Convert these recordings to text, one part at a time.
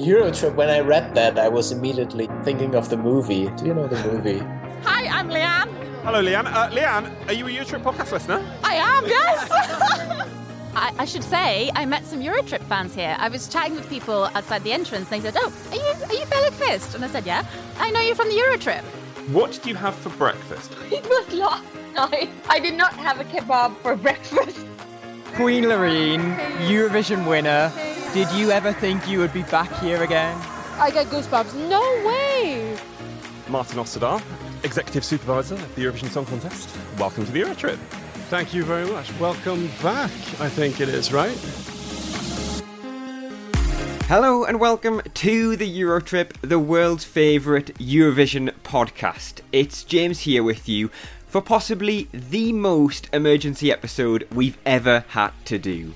The Euro trip, when I read that, I was immediately thinking of the movie. Do you know the movie? Hi, I'm Leanne. Hello, Leanne. Uh, Leanne, are you a Eurotrip podcast listener? I am, yes. I, I, should say, I met some Eurotrip fans here. I was chatting with people outside the entrance, and they said, "Oh, are you are you Bella Kvist?" And I said, "Yeah, I know you're from the Eurotrip." What did you have for breakfast? It was last night. I did not have a kebab for breakfast. Queen Loreen, Eurovision winner. Did you ever think you would be back here again? I get goosebumps. No way! Martin Österdahl, Executive Supervisor of the Eurovision Song Contest. Welcome to the Eurotrip. Thank you very much. Welcome back, I think it is, right? Hello and welcome to the Eurotrip, the world's favourite Eurovision podcast. It's James here with you for possibly the most emergency episode we've ever had to do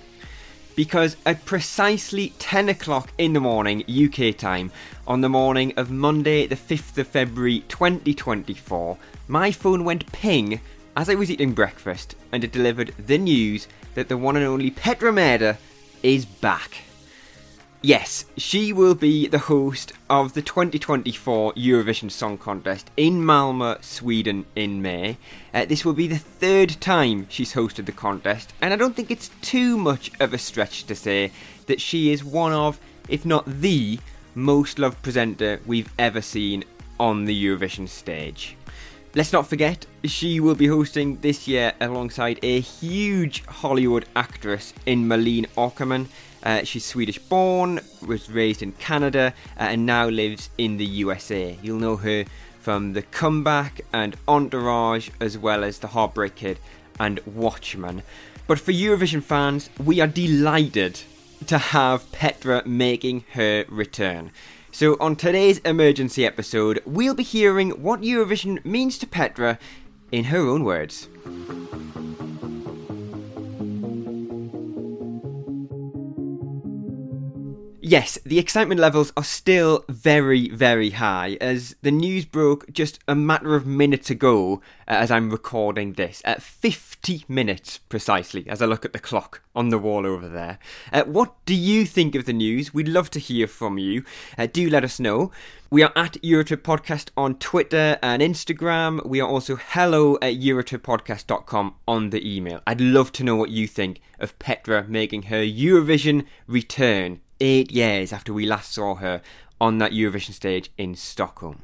because at precisely 10 o'clock in the morning UK time, on the morning of Monday, the 5th of February 2024, my phone went ping as I was eating breakfast and it delivered the news that the one and only Petra Mede is back. Yes, she will be the host of the 2024 Eurovision Song Contest in Malmö, Sweden in May. Uh, this will be the third time she's hosted the contest, and I don't think it's too much of a stretch to say that she is one of, if not the, most loved presenter we've ever seen on the Eurovision stage. Let's not forget, she will be hosting this year alongside a huge Hollywood actress in Malin Åkerman. Uh, she's Swedish born, was raised in Canada, uh, and now lives in the USA. You'll know her from The Comeback and Entourage, as well as The Heartbreak Kid and Watchmen. But for Eurovision fans, we are delighted to have Petra making her return. So, on today's emergency episode, we'll be hearing what Eurovision means to Petra in her own words. Yes, the excitement levels are still very, very high as the news broke just a matter of minutes ago uh, as I'm recording this, at 50 minutes precisely as I look at the clock on the wall over there. Uh, what do you think of the news? We'd love to hear from you. Uh, do let us know. We are at Eurotrip Podcast on Twitter and Instagram. We are also hello at eurotrippodcast.com on the email. I'd love to know what you think of Petra making her Eurovision return eight years after we last saw her on that Eurovision stage in Stockholm.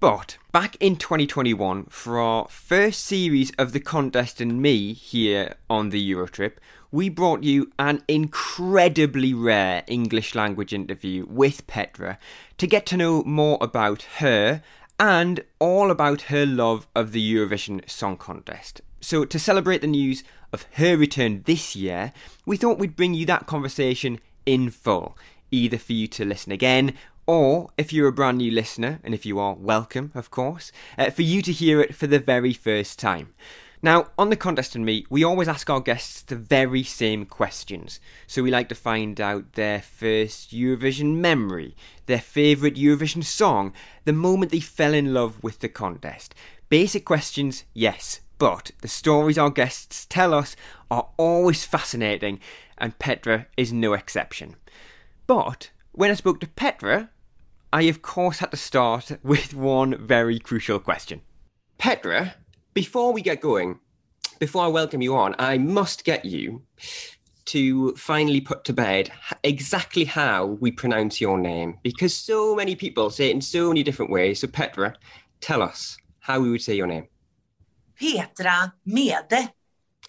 But back in 2021, for our first series of The Contest and Me here on the Eurotrip, we brought you an incredibly rare English language interview with Petra to get to know more about her and all about her love of the Eurovision Song Contest. So, to celebrate the news of her return this year, we thought we'd bring you that conversation in full, either for you to listen again or if you're a brand new listener, and if you are, welcome, of course, uh, for you to hear it for the very first time. Now, on the contest and me, we always ask our guests the very same questions. So we like to find out their first Eurovision memory, their favourite Eurovision song, the moment they fell in love with the contest. Basic questions, yes, but the stories our guests tell us are always fascinating, and Petra is no exception. But when I spoke to Petra, I of course had to start with one very crucial question. Petra, before we get going, before I welcome you on, I must get you to finally put to bed exactly how we pronounce your name because so many people say it in so many different ways. So, Petra, tell us how we would say your name. Petra Mede.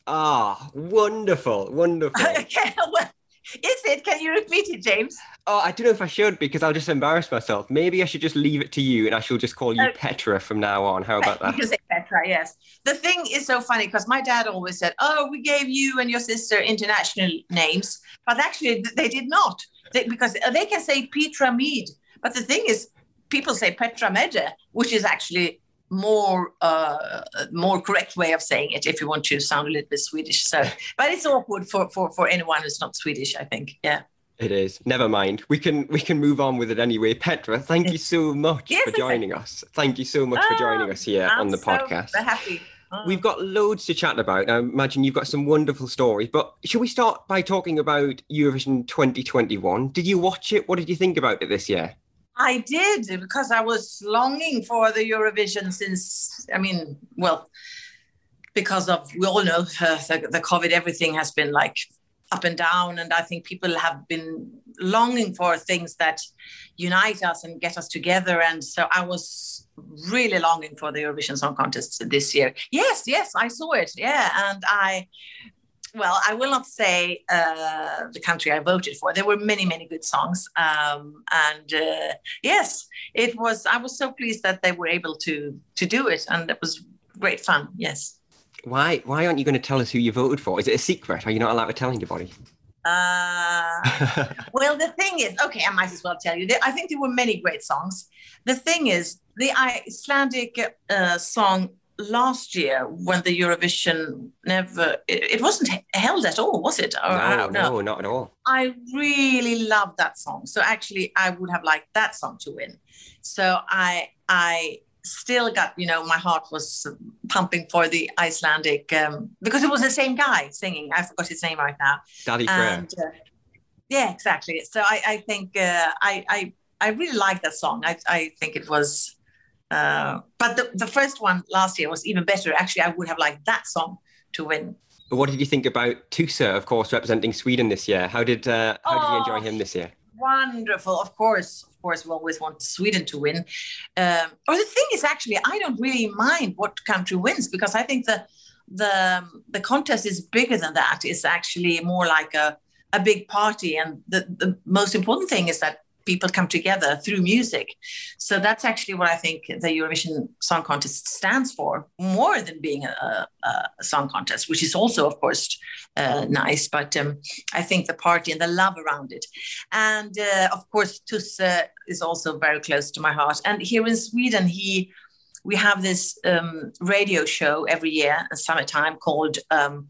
Ah, wonderful, wonderful. okay, well, is it? Can you repeat it, James? Oh, I don't know if I should because I'll just embarrass myself. Maybe I should just leave it to you and I shall just call you okay. Petra from now on. How about that? you say Petra, yes. The thing is so funny because my dad always said, Oh, we gave you and your sister international names. But actually, they did not they, because they can say Petra Mead. But the thing is, people say Petra Mede, which is actually more uh, more correct way of saying it if you want to sound a little bit Swedish. So, but it's awkward for for for anyone who's not Swedish. I think, yeah. It is. Never mind. We can we can move on with it anyway. Petra, thank you so much yes, for joining okay. us. Thank you so much oh, for joining us here I'm on the so podcast. happy. Oh. We've got loads to chat about. I imagine you've got some wonderful stories. But should we start by talking about Eurovision 2021? Did you watch it? What did you think about it this year? I did because I was longing for the Eurovision since, I mean, well, because of, we all know uh, the, the COVID, everything has been like up and down. And I think people have been longing for things that unite us and get us together. And so I was really longing for the Eurovision Song Contest this year. Yes, yes, I saw it. Yeah. And I, well, I will not say uh, the country I voted for. There were many, many good songs, um, and uh, yes, it was. I was so pleased that they were able to to do it, and it was great fun. Yes. Why? Why aren't you going to tell us who you voted for? Is it a secret? Are you not allowed to tell anybody? Uh, well, the thing is, okay, I might as well tell you. I think there were many great songs. The thing is, the Icelandic uh, song last year when the Eurovision never it, it, wasn't held at all, was it? Or, no, no, not at all. I really loved that song. So actually, I would have liked that song to win. So I I still got you know my heart was pumping for the Icelandic um, because it was the same guy singing. I forgot his name right now. Daði Freyr. Uh, yeah, exactly. So I I think uh, I I I really like that song. I I think it was uh, but the, the first one last year was even better. Actually, I would have liked that song to win. What did you think about Tusse, of course, representing Sweden this year? How did uh, how oh, did you enjoy him this year? Wonderful, of course. Of course, we always want Sweden to win. Um, or the thing is, actually, I don't really mind what country wins because I think the the the contest is bigger than that. It's actually more like a a big party, and the the most important thing is that people come together through music. So that's actually what I think the Eurovision Song Contest stands for, more than being a, a song contest, which is also, of course, uh, nice. But um, I think the party and the love around it. And uh, of course, Tusse is also very close to my heart. And here in Sweden, he we have this um, radio show every year in summertime called um,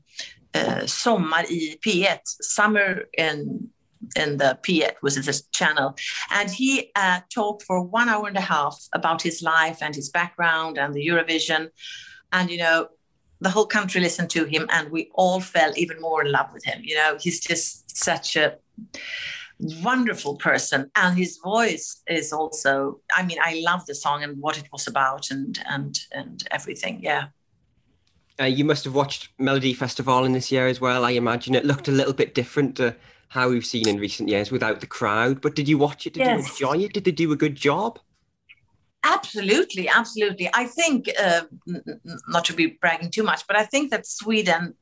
uh, Sommar i P1, Summer in in the P1, was this channel, and he uh, talked for one hour and a half about his life and his background and the Eurovision, and you know, the whole country listened to him, and we all fell even more in love with him. You know, he's just such a wonderful person. And his voice is also i mean i love the song and what it was about and and and everything. Yeah. Uh, you must have watched melody festival in this year as well i imagine. It looked a little bit different uh, how we've seen in recent years without the crowd. But did you watch it? Did yes. you enjoy it? Did they do a good job? Absolutely, absolutely. I think, uh, not to be bragging too much, but I think that Sweden,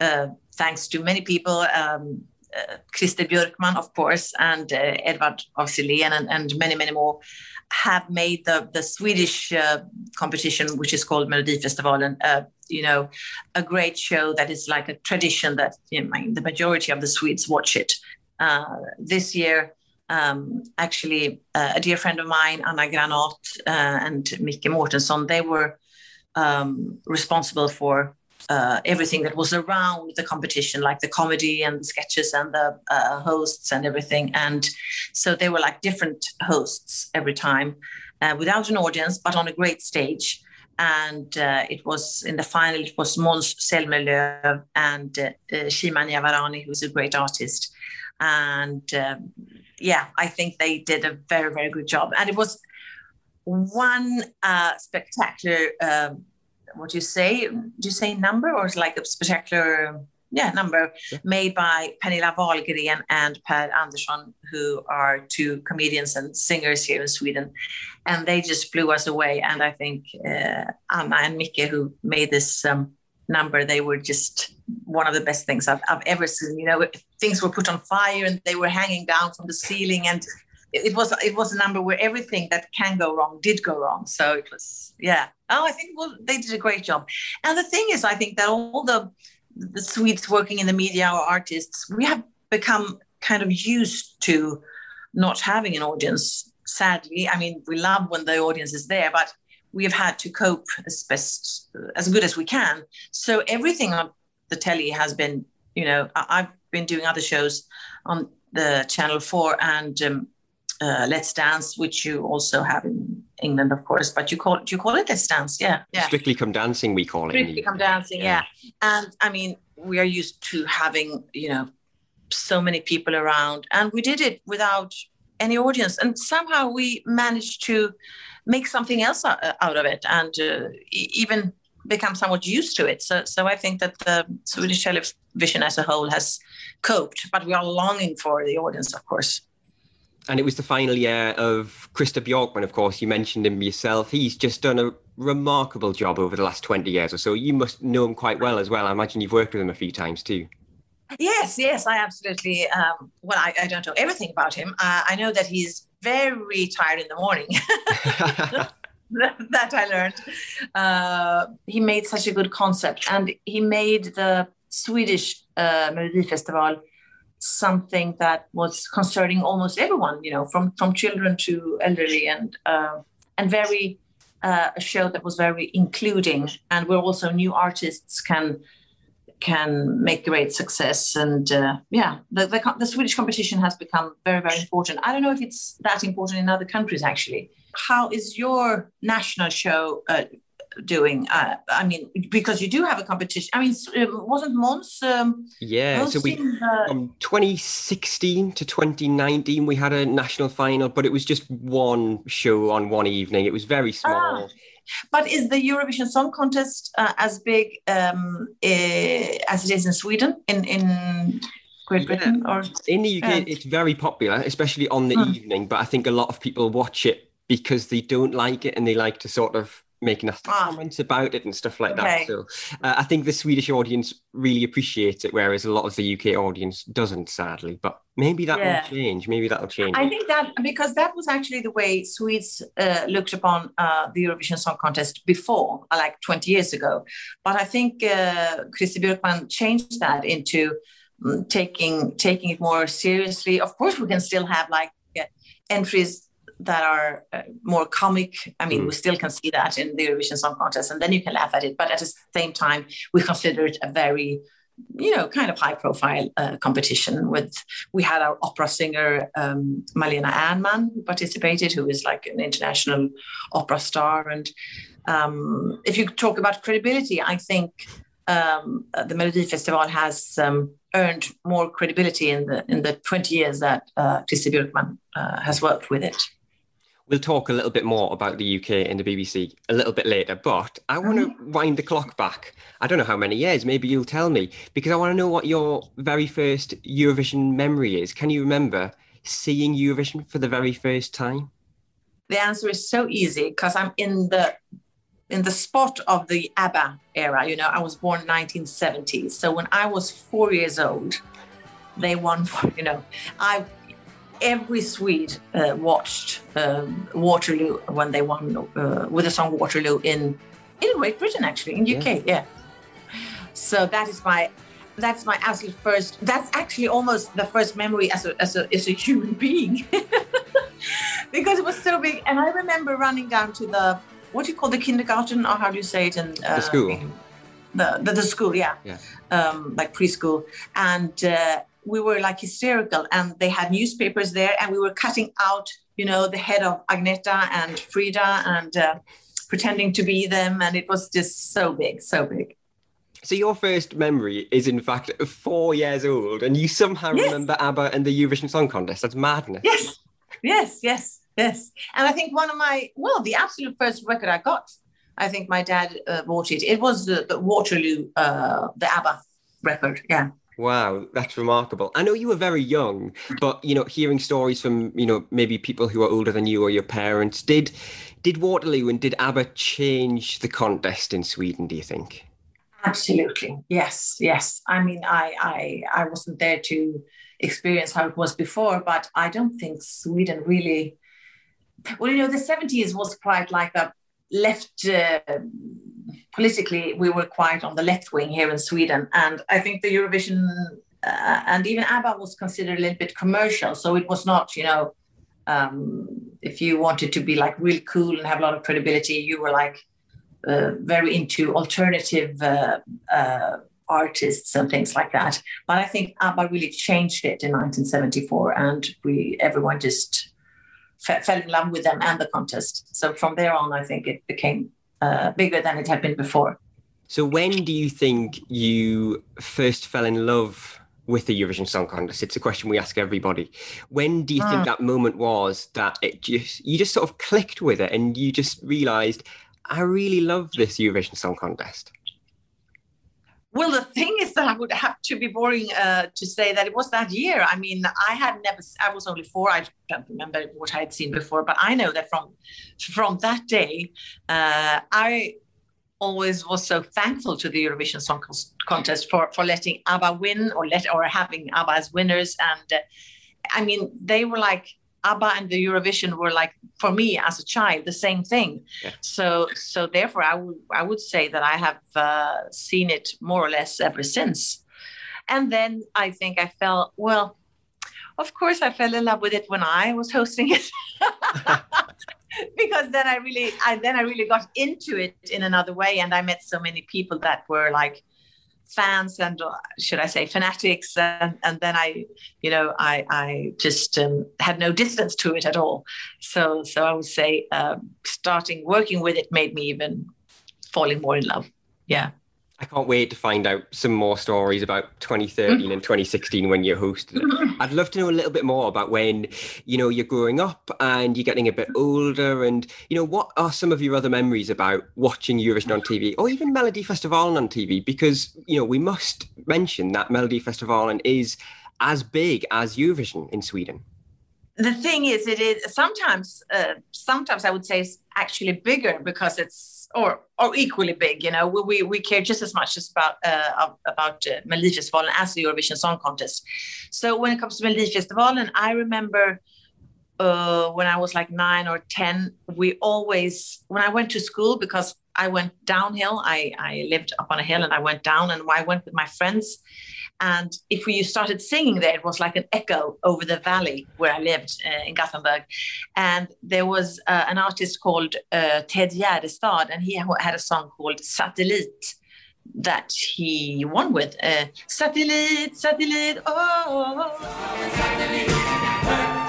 uh, thanks to many people, um, uh, Christer Björkman, of course, and uh, Edvard and, and many, many more, have made the the Swedish uh, competition, which is called Melodifestivalen, uh, you know, a great show that is like a tradition that you know, the majority of the Swedes watch it. Uh, this year, um, actually, uh, a dear friend of mine, Anna Granat uh, and Micke Mortensson, they were um, responsible for uh, everything that was around the competition, like the comedy and the sketches and the uh, hosts and everything. And so they were like different hosts every time uh, without an audience, but on a great stage. And uh, it was in the final, it was Måns Zelmerlöw and uh, uh, Shima Niavarani, who's a great artist. And um, yeah, I think they did a very, very good job. And it was one uh, spectacular um, what do you say? Do you say number or is like a spectacular yeah, number yeah. made by Pernilla Wahlgren and Per Andersson, who are two comedians and singers here in Sweden. And they just blew us away. And I think uh, Anna and Micke, who made this um, number, they were just one of the best things I've, I've ever seen. You know, things were put on fire and they were hanging down from the ceiling. And it was it was a number where everything that can go wrong did go wrong. So it was yeah. Oh, I think well they did a great job. And the thing is, I think that all the the Swedes working in the media or artists, we have become kind of used to not having an audience. Sadly, I mean, we love when the audience is there, but we have had to cope as best as good as we can. So everything on the telly has been, you know, I've been doing other shows on the Channel Four, and um, uh, Let's Dance, which you also have in England, of course. But you call it, you call it Let's Dance, yeah, yeah. Strictly Come Dancing, we call it. Strictly Come Dancing, yeah. yeah. And I mean, we are used to having, you know, so many people around, and we did it without any audience, and somehow we managed to make something else out of it, and uh, even become somewhat used to it. So, so I think that the Swedish television as a whole has coped, but we are longing for the audience, of course and it was the final year of Christer Björkman, of course. You mentioned him yourself. He's just done a remarkable job over the last 20 years or so. You must know him quite well as well. I imagine you've worked with him a few times too. Yes, yes, I absolutely. Um, well, I, I, don't know everything about him. Uh, I know that he's very tired in the morning. that I learned. Uh, he made such a good concept, and he made the Swedish uh, Melodifestival something that was concerning almost everyone, you know, from from children to elderly, and uh, and very uh, a show that was very including, and where also new artists can can make great success. And uh, yeah, the, the, the Swedish competition has become very very important. I don't know if it's that important in other countries actually. How is your national show uh, doing? Uh, I mean, because you do have a competition. I mean, um, wasn't Måns? Um, yeah, so we the... from 2016 to 2019 we had a national final, but it was just one show on one evening. It was very small. Ah. But is the Eurovision Song Contest uh, as big um, uh, as it is in Sweden? In in Great Britain yeah. or in the UK, yeah. it's very popular, especially on the mm. evening. But I think a lot of people watch it because they don't like it and they like to sort of making us ah. comments about it and stuff like okay. that. So uh, I think the Swedish audience really appreciates it, whereas a lot of the UK audience doesn't, sadly. But maybe that yeah. will change. Maybe that'll change. I think that because that was actually the way Swedes uh, looked upon uh, the Eurovision Song Contest before, uh, like 20 years ago. But I think uh, Christer Björkman changed that into um, taking taking it more seriously. Of course, we can still have like uh, entries that are uh, more comic. I mean, mm. we still can see that in the Eurovision Song Contest, and then you can laugh at it. But at the same time, we consider it a very, you know, kind of high-profile uh, competition. With we had our opera singer um, Malena Ernman who participated, who is like an international opera star. And um, if you talk about credibility, I think um, the Melody Festival has um, earned more credibility in the in the 20 years that uh, Christer Björkman uh, has worked with it. We'll talk a little bit more about the UK and the BBC a little bit later, but I want to mm-hmm. wind the clock back. I don't know how many years, maybe you'll tell me, because I want to know what your very first Eurovision memory is. Can you remember seeing Eurovision for the very first time? The answer is so easy because I'm in the in the spot of the ABBA era. You know, I was born in 1970. So when I was four years old, they won. You know, I every Swede uh, watched um, Waterloo when they won uh, with the song Waterloo in in Great Britain, actually in UK. Yeah. yeah. So that is my that's my absolute first. That's actually almost the first memory as a as a as a human being, because it was so big. And I remember running down to the what do you call the kindergarten or how do you say it in uh, the school. The, the, the school, yeah, yeah. Um, like preschool, and uh, we were like hysterical and they had newspapers there and we were cutting out you know the head of agneta and frida and uh, pretending to be them and it was just so big so big. So your first memory is in fact four years old and you somehow yes. remember abba and the eurovision song contest. That's madness. Yes. Yes yes yes. And i think one of my well the absolute first record i got i think my dad uh, bought it. It was the, the waterloo uh, the abba record yeah Wow, that's remarkable. I know you were very young, but you know, hearing stories from you know maybe people who are older than you or your parents, did did Waterloo and did ABBA change the contest in Sweden? Do you think? Absolutely, yes, yes. I mean, I I I wasn't there to experience how it was before, but I don't think Sweden really. Well, you know, the seventies was quite like a left. Uh, politically we were quite on the left wing here in Sweden, and I think the Eurovision uh, and even ABBA was considered a little bit commercial. So it was not, you know, um, if you wanted to be like real cool and have a lot of credibility, you were like uh, very into alternative uh, uh artists and things like that. But I think ABBA really changed it in 1974, and we everyone just fell in love with them and the contest. So from there on, I think it became uh, bigger than it had been before. So, when do you think you first fell in love with the Eurovision Song Contest? It's a question we ask everybody. When do you think ah. that moment was that it just you just sort of clicked with it and you just realised I really love this Eurovision Song Contest? Well, the thing is that I would have to be boring uh, to say that it was that year. I mean, I had never, I was only four. I don't remember what I had seen before, but I know that from from that day, uh, I always was so thankful to the Eurovision Song Contest for for letting ABBA win or let or having ABBA as winners. And uh, I mean, they were like ABBA and the Eurovision were like for me as a child the same thing. Yeah. So so therefore I would I would say that I have uh, seen it more or less ever since. And then I think I fell well. Of course, I fell in love with it when I was hosting it. because then I really, I then I really got into it in another way, and I met so many people that were like fans and uh, should I say fanatics and, and then I you know I I just um, had no distance to it at all. So so I would say um, starting working with it made me even falling more in love. Yeah I can't wait to find out some more stories about 2013 mm-hmm. and 2016 when you hosted it. I'd love to know a little bit more about when, you know, you're growing up and you're getting a bit older and, you know, what are some of your other memories about watching Eurovision on TV or even Melody Festival on TV? Because, you know, we must mention that Melody Festival is as big as Eurovision in Sweden the thing is it is sometimes uh, sometimes i would say it's actually bigger because it's or or equally big. You know, we we care just as much as about uh, about uh, Melodifestivalen as the Eurovision Song Contest. So when it comes to Melodifestivalen, I remember uh, when I was like nine or ten, we always when I went to school because I went downhill. I I lived up on a hill and I went down, and I went with my friends and if we started singing there, it was like an echo over the valley where I lived uh, in Gothenburg. And there was uh, an artist called uh, Ted Gärdestad, and he had a song called Satellit that he won with. Uh, Satellit, Satellit, oh. Satellit,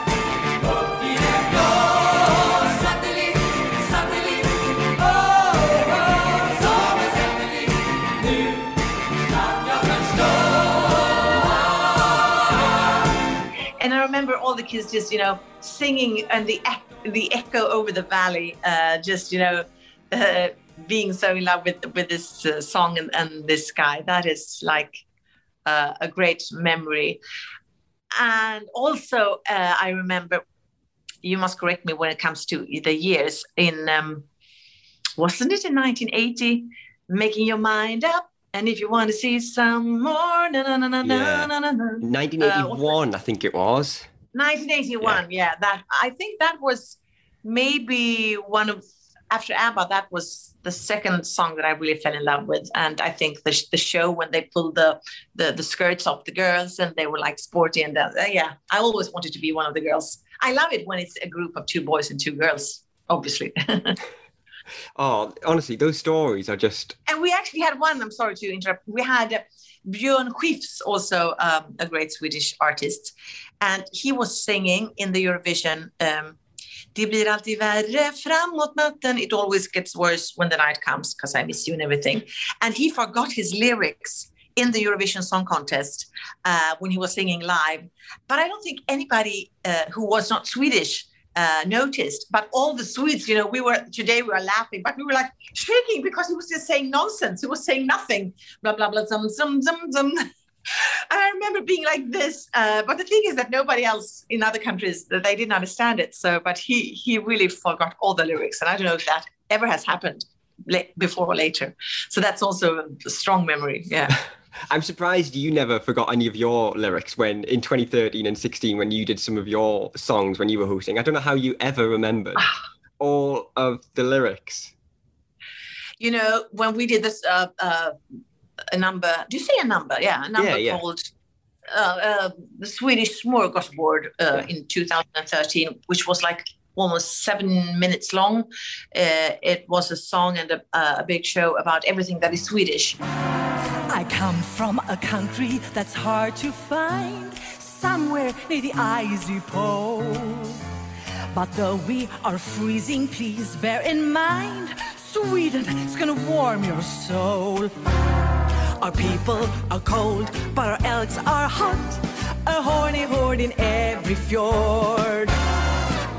all the kids just, you know, singing and the the echo over the valley, uh, just, you know, uh, being so in love with with this uh, song and, and, this guy. That is like uh, a great memory. And also, uh, I remember you must correct me when it comes to the years. In um, wasn't it in 1980? Making your mind up, and if you want to see some more, na na na na na na na. 1981, I think it was. 1981 yeah. that i think that was maybe one of after abba that was the second song that i really fell in love with and i think the, sh- the show when they pulled the, the the skirts off the girls and they were like sporty and uh, yeah i always wanted to be one of the girls i love it when it's a group of two boys and two girls obviously Oh, honestly, those stories are just. and we actually had one i'm sorry to interrupt we had uh, björn skifs also um, a great swedish artist and he was singing in the eurovision um, Det blir alltid värre framåt natten. It always gets worse when the night comes because I miss you and everything. And he forgot his lyrics in the Eurovision Song Contest uh, when he was singing live. But I don't think anybody uh, who was not Swedish uh, noticed. But all the Swedes, you know, we were today we were laughing, but we were like shaking because he was just saying nonsense. He was saying nothing. Blah blah blah. Zum zum zum zum. And I remember being like this. Uh, but the thing is that nobody else in other countries that they didn't understand it. So, but he he really forgot all the lyrics, and I don't know if that ever has happened before or later. So that's also a strong memory. Yeah. I'm surprised you never forgot any of your lyrics when in 2013 and 16 when you did some of your songs when you were hosting. I don't know how you ever remembered all of the lyrics. you know, when we did this uh, uh, a number, do you see a number? Yeah, a number Yeah, yeah. called uh, uh, the Swedish Smorgasbord uh, in 2013, which was like almost seven minutes long. Uh, it was a song and a, a big show about everything that is Swedish. I come from a country that's hard to find, somewhere near the icy pole. But though we are freezing, please bear in mind, Sweden is gonna warm your soul. Our people are cold, but our elks are hot. A horny horde in every fjord.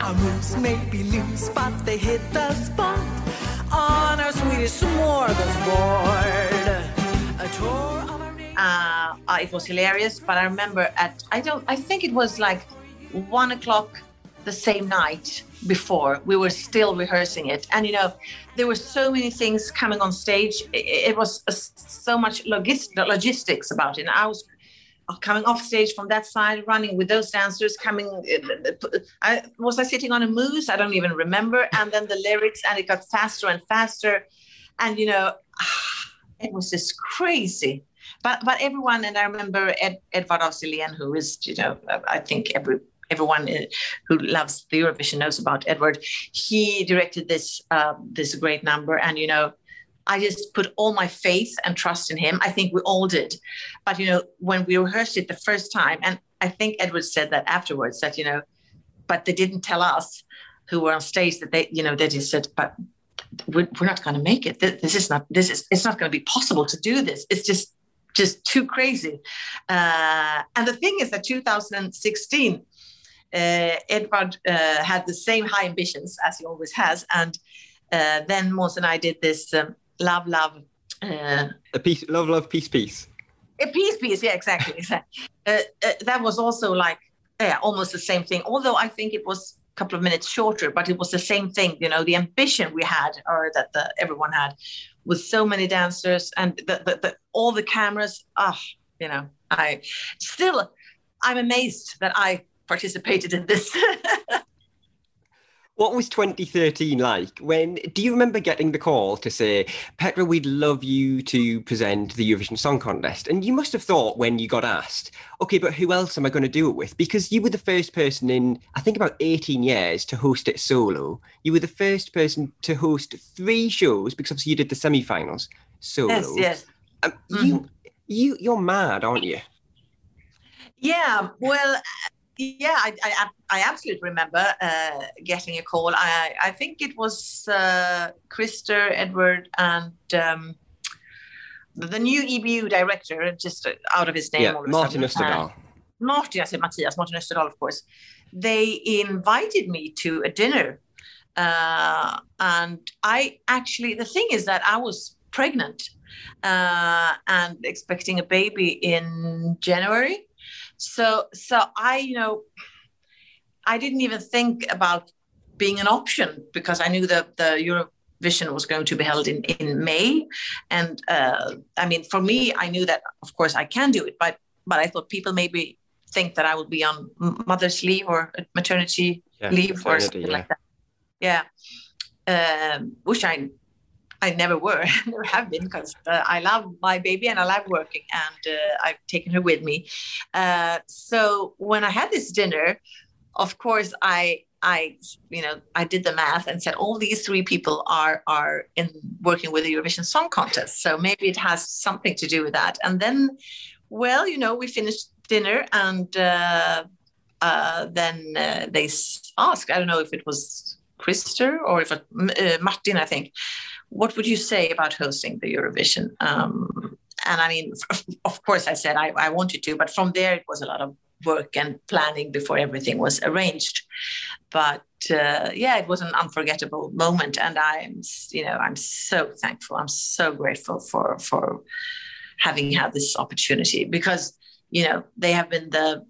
Our moves may be loose, but they hit the spot on our Swedish smorgasbord. A tour of our uh, uh, it was hilarious. But I remember at I don't I think it was like one o'clock the same night before we were still rehearsing it, and you know there were so many things coming on stage. It, was uh, so much logis- logistics about it. And I was coming off stage from that side, running with those dancers coming. I was I sitting on a moose? I don't even remember. And then the lyrics, and it got faster and faster, and you know, it was just crazy. But but everyone, and I remember Ed, Edvard af Sillén, who is you know I think every everyone uh, who loves the Eurovision knows about Edward. He directed this uh, this great number, and you know. I just put all my faith and trust in him. I think we all did. But you know, when we rehearsed it the first time, and I think Edward said that afterwards that, you know, but they didn't tell us who were on stage that they, you know, they just said, but we're, not going to make it. This, this is not, this is, it's not going to be possible to do this. It's just, just too crazy. Uh, and the thing is that 2016, uh, Edvard uh, had the same high ambitions as he always has. And uh, then Måns and I did this um, love, love. Uh, A peace, love, love, peace, peace. a peace piece, yeah, exactly. exactly. Uh, uh, that was also like, yeah, almost the same thing. Although I think it was a couple of minutes shorter, but it was the same thing. You know, the ambition we had, or that the, everyone had, with so many dancers and the, the, the, all the cameras. Ah, you know, I still, I'm amazed that I participated in this. What was 2013 like? When do you remember getting the call to say, Petra, we'd love you to present the Eurovision Song Contest? And you must have thought when you got asked, okay, but who else am I going to do it with? Because you were the first person in, I think, about 18 years to host it solo. You were the first person to host three shows because obviously you did the semi-finals solo. yes, yes. Um, You, you, you're mad, aren't you? Yeah, well, yeah, I, I, I absolutely remember uh, getting a call. I, I think it was uh, Christer, Edward, and um, the new EBU director, just out of his name. Yeah, all of a Martin sudden. Österdahl. Uh, Martin, I said Matthias, Martin Österdahl, of course. They invited me to a dinner. Uh, and I actually, the thing is that I was pregnant uh, and expecting a baby in January. So, so I, you know, I didn't even think about being an option because I knew that the Eurovision was going to be held in, in May. And uh, I mean, for me, I knew that, of course, I can do it, but but I thought people maybe think that I would be on mother's leave or maternity yeah, leave or something yeah. like that. Yeah, um, which I I never were, never have been because uh, I love my baby and I love working and uh, I've taken her with me. Uh, so when I had this dinner, of course I I you know I did the math and said all these three people are are in working with the Eurovision Song Contest, so maybe it has something to do with that. And then, well, you know, we finished dinner and uh, uh, then uh, they asked. I don't know if it was Christer or if it, Martin, I think what would you say about hosting the Eurovision? Um, and I mean, of course, I said I, I wanted to, but from there it was a lot of work and planning before everything was arranged. But uh, yeah, it was an unforgettable moment, and I'm, you know, I'm so thankful. I'm so grateful for for having had this opportunity because you know they have been the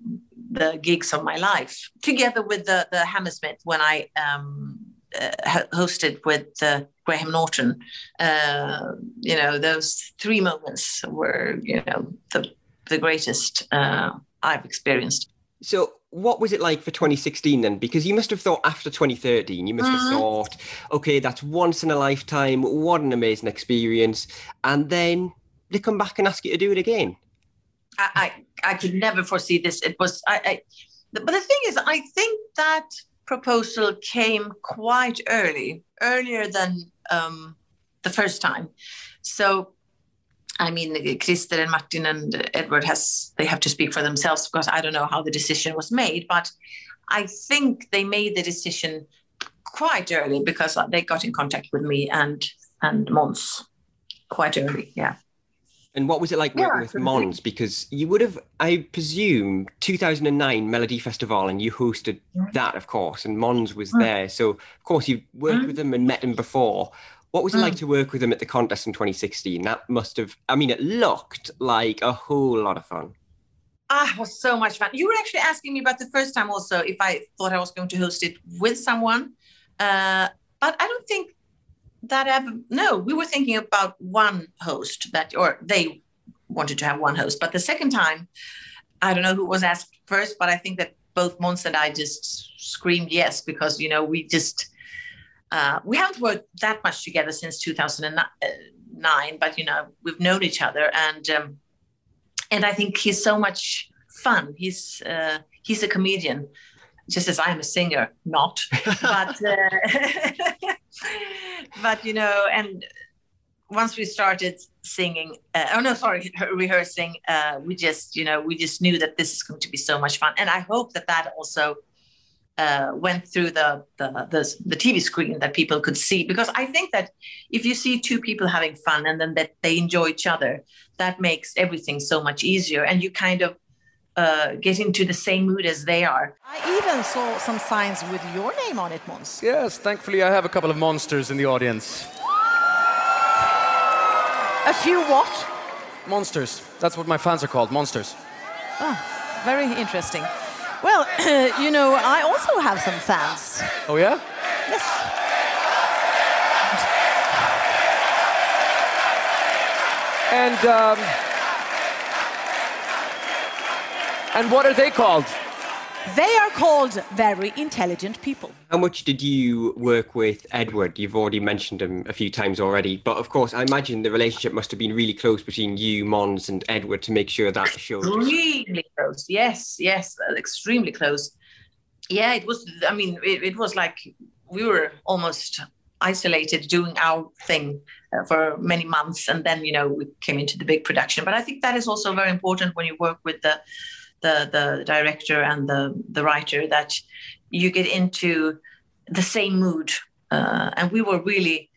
the gigs of my life together with the the Hammersmith when I um, uh, hosted with uh, Graham Norton. Uh, you know, those three moments were, you know, the the greatest uh, I've experienced. So, what was it like for 2016 then? Because you must have thought after 2013, you must have mm-hmm. thought, okay, that's once in a lifetime. What an amazing experience! And then they come back and ask you to do it again. I I, I could never foresee this. It was I, I but the thing is, I think that proposal came quite early, earlier than um, the first time. So, I mean, Christer and Martin and Edward has they have to speak for themselves because I don't know how the decision was made, but I think they made the decision quite early because they got in contact with me and and Måns quite early. Yeah. And what was it like working yeah, with Måns? Because you would have, I presume, 2009 Melody Festival, and you hosted that, of course, and Måns was mm. there. So, of course, you worked mm. with them and met them before. What was it like mm. to work with them at the contest in 2016? That must have, I mean, it looked like a whole lot of fun. Ah, it was so much fun. You were actually asking me about the first time also if I thought I was going to host it with someone. Uh, but I don't think that ever no we were thinking about one host that or they wanted to have one host but the second time i don't know who was asked first but i think that both Måns and i just screamed yes because you know we just uh, we haven't worked that much together since 2009 but you know we've known each other and um, and i think he's so much fun. He's uh, he's a comedian just as i'm a singer not but uh, but you know, and once we started singing, uh, oh no, sorry, rehearsing, uh, we just, you know, we just knew that this is going to be so much fun, and I hope that that also uh, went through the, the, the the TV screen that people could see. Because I think that if you see two people having fun and then that they enjoy each other, that makes everything so much easier, and you kind of uh, get into the same mood as they are. I even saw some signs with your name on it, Måns. Yes, thankfully I have a couple of monsters in the audience. A few what? Monsters. That's what my fans are called, monsters. Oh, very interesting. Well, you know, I also have some fans. Oh, yeah? Yes. And um, And what are they called? They are called very intelligent people. How much did you work with Edward? You've already mentioned him a few times already, but of course, I imagine the relationship must have been really close between you, Måns, and Edward to make sure that showed. Extremely close. Yes, yes, extremely close. Yeah, it was. I mean, it, it was like we were almost isolated doing our thing uh, for many months, and then you know we came into the big production. But I think that is also very important when you work with the the the director and the the writer that you get into the same mood. Uh, and we were really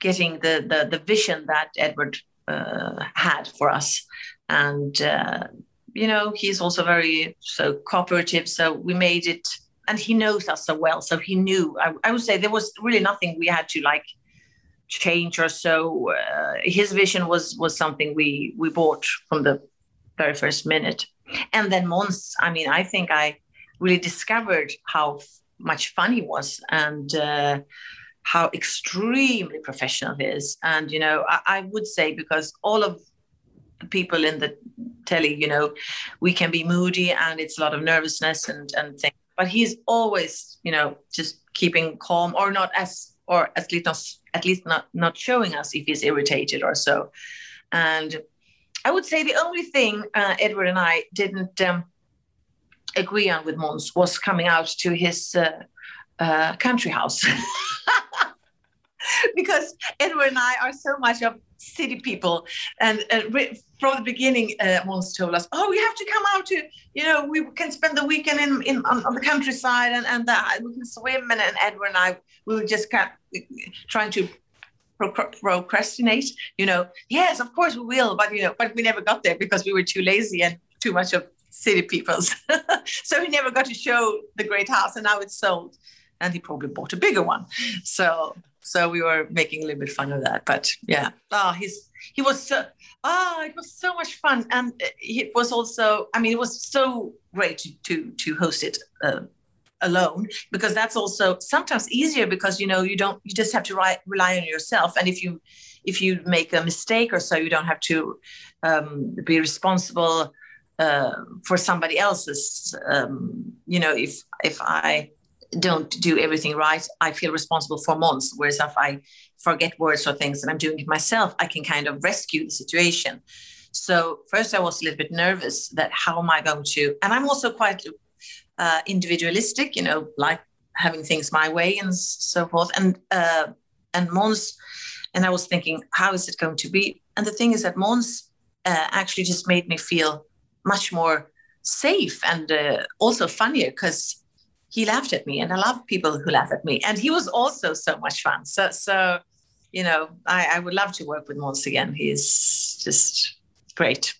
getting the the, the vision that edward uh, had for us. And uh, you know he's also very so cooperative. So we made it and he knows us so well. So he knew i, I would say there was really nothing we had to like change or so. Uh, his vision was was something we we bought from the very first minute and then Måns, I mean, I think I really discovered how f- much fun he was and uh, how extremely professional he is. And, you know, I, I would say because all of the people in the telly, you know, we can be moody and it's a lot of nervousness and, and things. But he's always, you know, just keeping calm or not as, or at least not, at least not, not showing us if he's irritated or so. And I would say the only thing uh, Edward and I didn't um, agree on with Måns was coming out to his uh, uh, country house. because Edward and I are so much of city people, and uh, from the beginning, uh, Måns told us, "Oh, we have to come out to, you know, we can spend the weekend in, in on, on the countryside, and and uh, we can swim." And, and Edward and I, we were just kind of trying to procrastinate. You know, yes, of course we will, but you know, but we never got there because we were too lazy and too much of city peoples. so he never got to show the great house, and now it's sold, and he probably bought a bigger one. So so we were making a little bit fun of that. But yeah, oh, he's he was so oh, it was so much fun, and uh, it was also I mean it was so great to to, to host it. Uh, alone because that's also sometimes easier because you know you don't you just have to ri- rely on yourself and if you if you make a mistake or so you don't have to um, be responsible uh, for somebody else's um, you know if if i don't do everything right, I feel responsible for Måns. Whereas if I forget words or things and I'm doing it myself, I can kind of rescue the situation. So first, I was a little bit nervous that how am I going to? And I'm also quite uh, individualistic, you know, like having things my way and so forth. And uh, and Måns, and I was thinking, how is it going to be? And the thing is that Måns uh, actually just made me feel much more safe and uh, also funnier because he laughed at me and i love people who laugh at me and he was also so much fun so so you know i, I would love to work with Måns again he's just great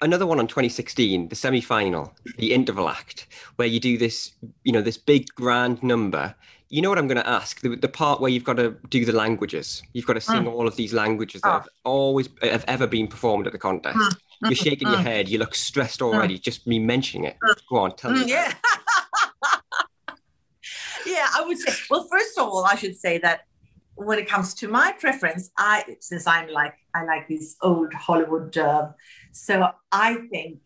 another one on 2016 the semi-final the interval act where you do this you know this big grand number you know what i'm going to ask the, the, part where you've got to do the languages you've got to sing mm. all of these languages that oh. have always have ever been performed at the contest mm. you're shaking mm. your head you look stressed already mm. just me mentioning it mm. go on tell me mm, yeah yeah, I would say. Well, first of all, I should say that when it comes to my preference, I since I'm like I like these old Hollywood, uh, so I think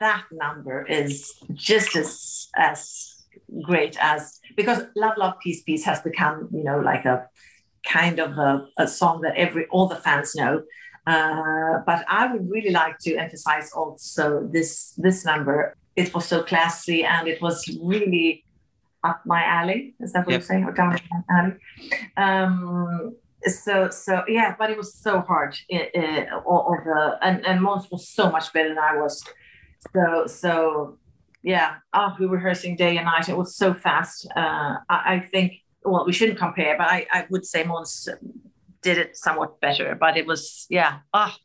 that number is just as as great as because Love Love Peace Peace has become you know like a kind of a, a song that every all the fans know. Uh, but I would really like to emphasize also this this number. It was so classy and it was really up my alley. Is that what yep. you're saying? Or down my alley? Um, so so yeah, but it was so hard. It, it, all, of the and and Måns was so much better than I was. So so yeah. Oh, we were rehearsing day and night. It was so fast. Uh, I, I think well, we shouldn't compare, but I I would say Måns did it somewhat better. But it was yeah. Ah,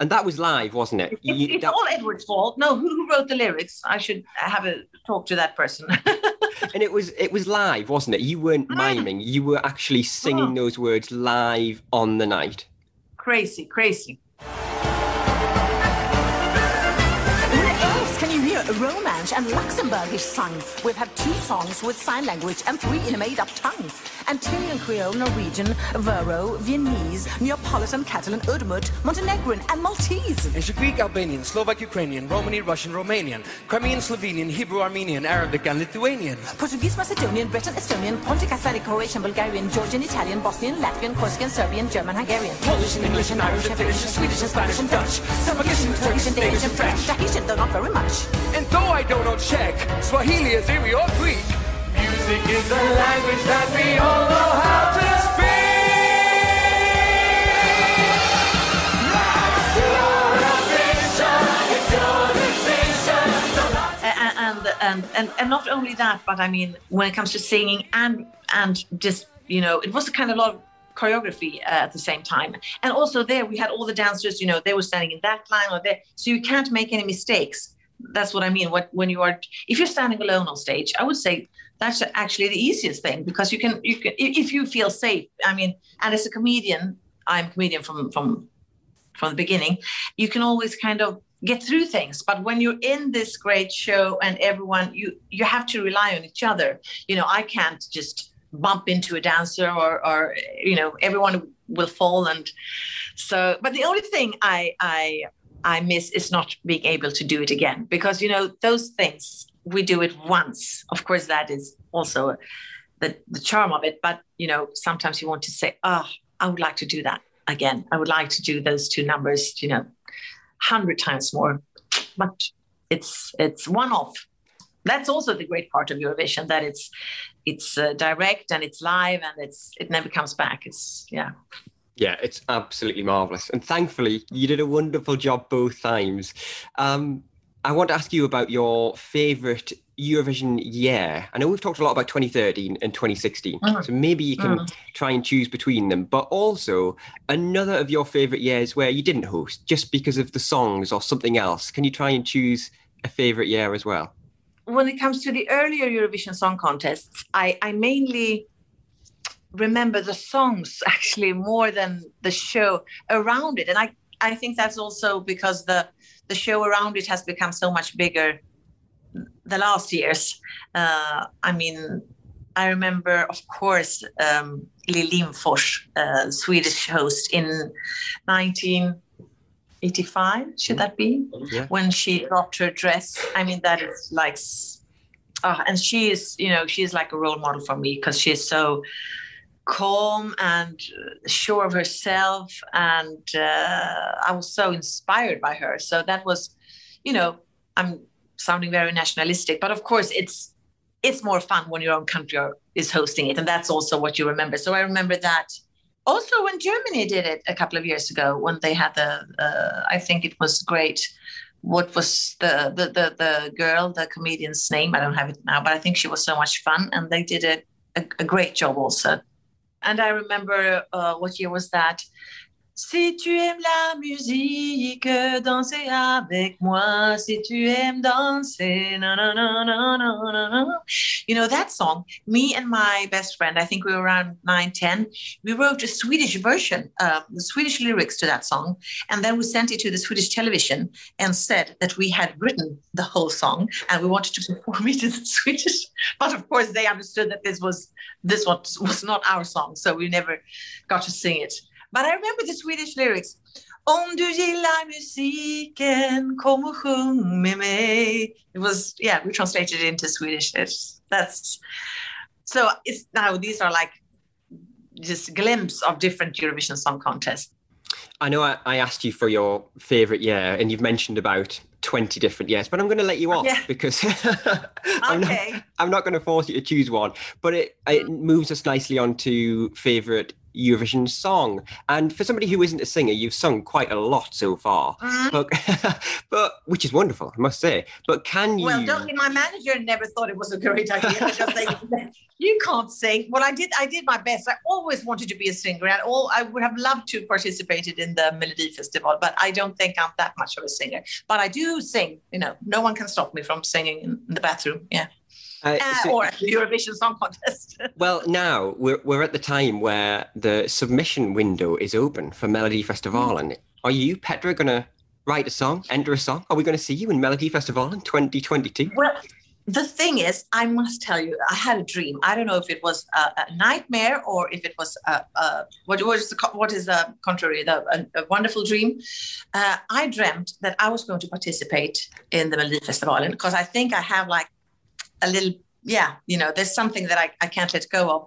and that was live, wasn't it? It's, you, it's that... all Edward's fault. No, who, who, wrote the lyrics? I should have a talk to that person. and it was it was live, wasn't it? You weren't mm. miming. You were actually singing oh. those words live on the night. Crazy, crazy. Where else can you hear a Romansh and Luxembourgish sung. We've had two songs with sign language and three in a made-up tongue. Antillean Creole, Norwegian, Faroese, Viennese, Neapolitan, Catalan, Udmurt, Montenegrin, and Maltese. And Greek, Albanian, Slovak, Ukrainian, Romani, Russian, Romanian, Crimean, Slovenian, Hebrew, Armenian, Arabic, and Lithuanian. Portuguese, Macedonian, Breton, Estonian, Pontic, Icelandic, Croatian, Bulgarian, Georgian, Italian, Bosnian, Latvian, Corsican, Serbian, German, Hungarian. Polish and English and Irish and Finnish and Swedish and Spanish and Dutch. Some Turkish and Danish and French. Tahitian, though not very much. And though I don't know Czech, Swahili is or Greek. Music is a language that we all know how to speak. And, and and and not only that, but I mean, when it comes to singing and and just you know, it was a kind of a lot of choreography uh, at the same time. And also there, we had all the dancers. You know, they were standing in that line or there, so you can't make any mistakes that's what I mean. What when you are if you're standing alone on stage, I would say that's actually the easiest thing because you can you can if you feel safe. I mean, and as a comedian, I'm a comedian from from from the beginning. You can always kind of get through things but when you're in this great show and everyone you you have to rely on each other you know i can't just bump into a dancer or or you know everyone will fall and so but the only thing i i i miss is not being able to do it again because you know those things we do it once. Of course that is also the, the charm of it but you know sometimes you want to say oh i would like to do that again. I would like to do those two numbers you know 100 times more. But it's it's one off that's also the great part of eurovision that it's it's uh, direct and it's live and it's it never comes back. It's yeah. Yeah it's absolutely marvelous. And thankfully you did a wonderful job both times. Um, i want to ask you about your favorite eurovision year i know we've talked a lot about 2013 and 2016 mm. so maybe you can mm. try and choose between them but also another of your favorite years where you didn't host just because of the songs or something else can you try and choose a favorite year as well when it comes to the earlier Eurovision Song Contests, I, I mainly remember the songs actually more than the show around it. And I, I think that's also because the the show around it has become so much bigger the last years. Uh, I mean, I remember, of course, um, Lill Lindfors, uh, Swedish host in 1985, should that be yeah. when she dropped her dress i mean that is like uh, and she is you know she's like a role model for me because she's so calm and sure of herself and uh, i was so inspired by her so that was you know i'm sounding very nationalistic but of course it's it's more fun when your own country is hosting it and that's also what you remember so i remember that also when Germany did it a couple of years ago, when they had the, uh, I think it was great. What was the, the the the girl, the comedian's name? I don't have it now, but I think she was so much fun, and they did a, a, a great job also. And I remember uh, what year was that? Si tu aimes la musique, dansez avec moi. Si tu aimes danser, na, na, na, na, na, na. You know that song? Me and my best friend, I think we were around 9, 10, we wrote a Swedish version, uh, the Swedish lyrics to that song. And then we sent it to the Swedish television and said that we had written the whole song and we wanted to perform it in Swedish. But of course, they understood that this was this was not our song. So we never got to sing it. But I remember the Swedish lyrics. Om du gillar musiken, kom och sjung med mig. It was, yeah, we translated it into Swedish. It's, that's so. It's now these are like just glimpse of different Eurovision Song Contests. I know I, I, asked you for your favorite year, and you've mentioned about 20 different years, but I'm going to let you off yeah. because I'm, okay. not, I'm not going to force you to choose one. But it, it mm. moves us nicely on to favorite Eurovision song. And for somebody who isn't a singer, you've sung quite a lot so far, mm-hmm. but, but which is wonderful, I must say. But can you? Well, don't my manager never thought it was a great idea because they, you can't sing. Well, I did. I did my best. I always wanted to be a singer, and all I would have loved to participated in the Melody Festival, but I don't think I'm that much of a singer. But I do sing. You know, no one can stop me from singing in the bathroom. Yeah. Uh, uh, so, or the Eurovision Song Contest. well, now we're, we're at the time where the submission window is open for Melodifestivalen. Mm. Are you, Petra, going to write a song, enter a song? Are we going to see you in Melody Festival in 2022? Well, the thing is, I must tell you, I had a dream. I don't know if it was a, a nightmare or if it was a, a what, what is the what is the contrary, the, a, a wonderful dream. Uh, I dreamt that I was going to participate in the Melody Festival because I think I have like a little yeah you know there's something that I, I can't let go of.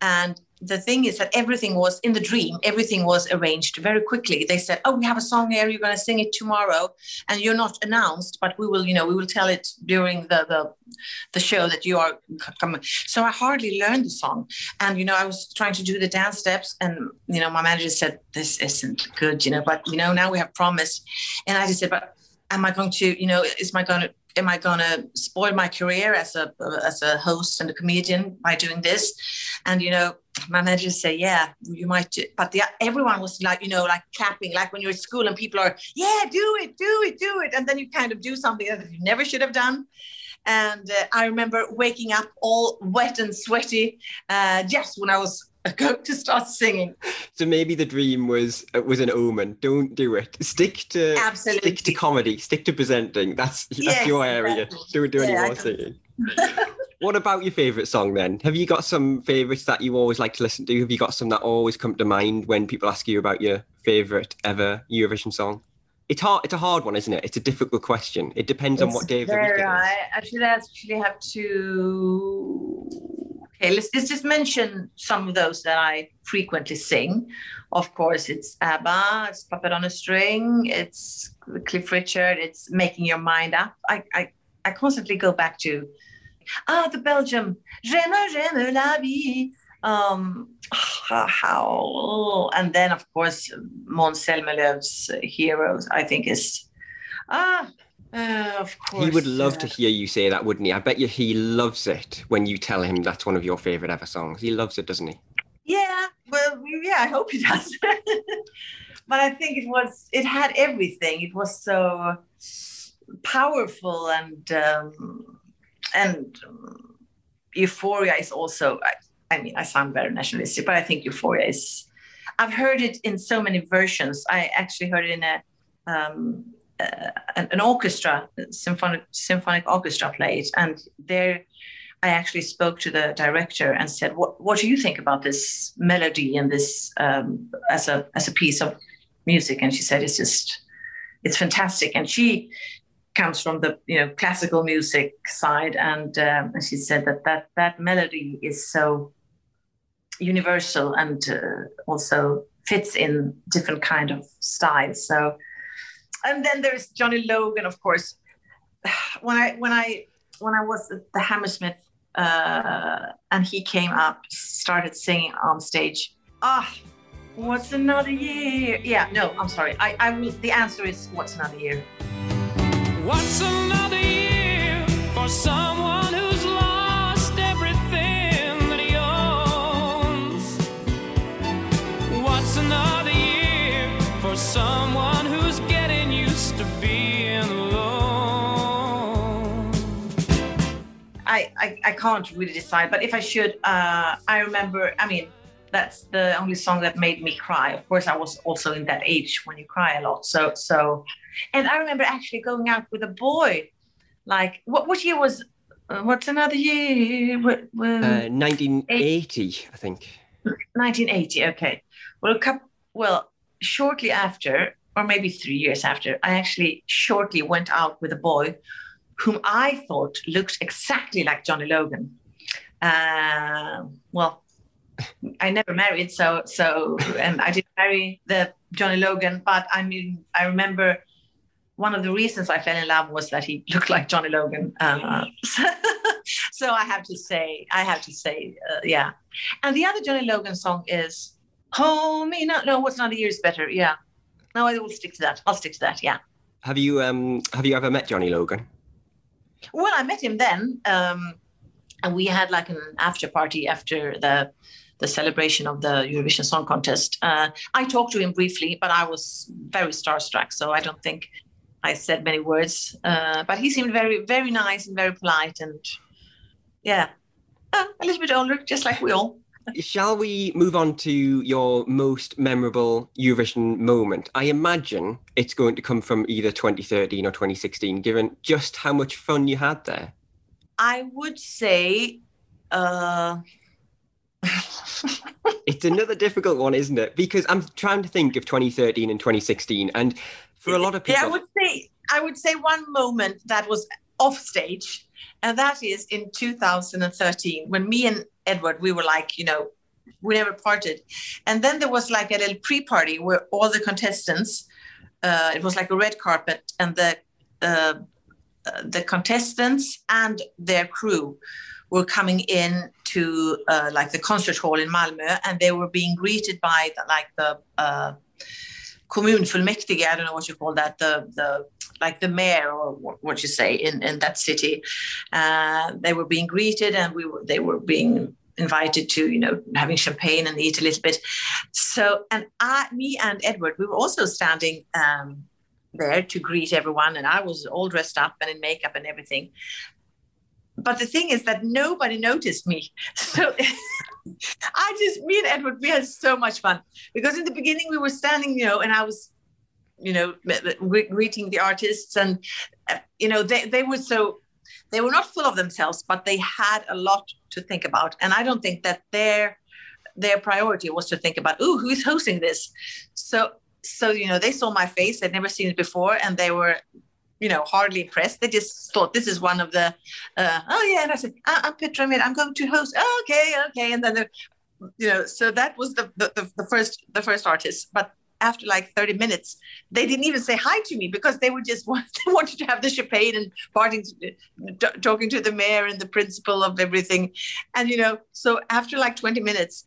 And the thing is that everything was in the dream. Everything was arranged very quickly. They said oh we have a song here. You're going to sing it tomorrow. And you're not announced but we will you know we will tell it during the the, the show that you are coming so i hardly learned the song. And you know i was trying to do the dance steps and you know my manager said this isn't good you know but you know now we have promised. And i just said but am i going to you know is my going to am I going to spoil my career as a as a host and a comedian by doing this? And you know, my manager say, yeah, you might. Do. But the, everyone was like, you know, like clapping, like when you're at school and people are, yeah, do it, do it, do it, and then you kind of do something that you never should have done. And uh, I remember waking up all wet and sweaty uh, just when I was going to start singing. So maybe the dream was uh, was an omen. Don't do it. Stick to Absolutely. stick to comedy. Stick to presenting. That's that's Yes, your area. exactly. Don't do any Yeah, more singing. what about your favourite song then? Have you got some favourites that you always like to listen to? Have you got some that always come to mind when people ask you about your favourite ever Eurovision song? It's hard. It's a hard one, isn't it? It's a difficult question. It depends on what day of the week it is. I should actually have to. Okay, let's, let's just mention some of those that I frequently sing. Of course, it's ABBA, it's Puppet on a String, it's Cliff Richard, it's Making Your Mind Up. I, I, I constantly go back to ah the Belgium J'aime, j'aime la vie. Um, how, how and then of course Måns Heroes. I think is ah uh, of course. He would love uh, to hear you say that, wouldn't he? I bet you he loves it when you tell him that's one of your favourite ever songs. He loves it, doesn't he? Yeah, well, yeah, I hope he does. but I think it was, it had everything. It was so powerful and, um, and um, Euphoria is also, I, I mean, I sound very nationalistic, but I think Euphoria is, I've heard it in so many versions. I actually heard it in a, um, an, an orchestra, symphonic symphonic orchestra played, and there I actually spoke to the director and said, "What what do you think about this melody and this um, as a as a piece of music?" And she said, "It's just it's fantastic." And she comes from the you know classical music side, and, um, and she said that that that melody is so universal and uh, also fits in different kind of styles. So, and then there's Johnny Logan, of course. When I when I when I was at the Hammersmith uh, and he came up, started singing on stage. Ah, what's another year? Yeah, no, I'm sorry. I, I will. The answer is what's another year. What's another year for someone I, I, can't really decide, but if I should, uh, I remember, I mean, that's the only song that made me cry. Of course, I was also in that age when you cry a lot. So, so, and I remember actually going out with a boy. Like, what, what year was, uh, what's another year? What, what, Uh, 1980, I think. 1980. Okay. Well, a couple, well, shortly after, or maybe three years after, I actually shortly went out with a boy whom I thought looked exactly like Johnny Logan. Uh, well, I never married, so so, and I didn't marry the Johnny Logan. But I mean, I remember one of the reasons I fell in love was that he looked like Johnny Logan. Uh, so I have to say, I have to say, uh, yeah. And the other Johnny Logan song is "Hold Me Now." No, what's another year is better. Yeah. No, I will stick to that. I'll stick to that. Yeah. Have you um have you ever met Johnny Logan? Well, I met him then, um, and we had like an after party after the the celebration of the Eurovision Song Contest. Uh, I talked to him briefly, but I was very starstruck, so I don't think I said many words. Uh, but he seemed very, very nice and very polite, and yeah, uh, a little bit older, just like we all. Shall we move on to your most memorable Eurovision moment? I imagine it's going to come from either 2013 or 2016, given just how much fun you had there. I would say. Uh, It's another difficult one, isn't it? Because I'm trying to think of 2013 and 2016, and for a lot of people, Yeah, I would say I would say one moment that was off stage, and that is in 2013 when me and Edward we were like, you know, we never parted, and then there was like a little pre-party where all the contestants, uh, it was like a red carpet, and the uh, the contestants and their crew were coming in to uh, like the concert hall in Malmö, and they were being greeted by the, like the uh, kommunfullmäktige. I don't know what you call that. The the like the mayor or what, you say in in that city. Uh, they were being greeted, and we were they were being invited to you know having champagne and eat a little bit. So and I, me and Edward, we were also standing. Um, there to greet everyone, and I was all dressed up and in makeup and everything but the thing is that nobody noticed me. So I just, me and Edward, we had so much fun because in the beginning we were standing, you know, and I was, you know, greeting the artists, and uh, you know, they they were so, they were not full of themselves, but they had a lot to think about, and I don't think that their their priority was to think about, oh, who's hosting this? So so you know, they saw my face; they'd never seen it before, and they were you know, hardly impressed. They just thought this is one of the, uh, oh yeah. And I said, uh, I'm Petra Mede. I'm going to host. Okay, okay. And then, you know, so that was the, the, the first the first artist. But after like 30 minutes, they didn't even say hi to me because they were just they wanted to have the champagne and parting, uh, talking to the mayor and the principal of everything. And, you know, so after like 20 minutes,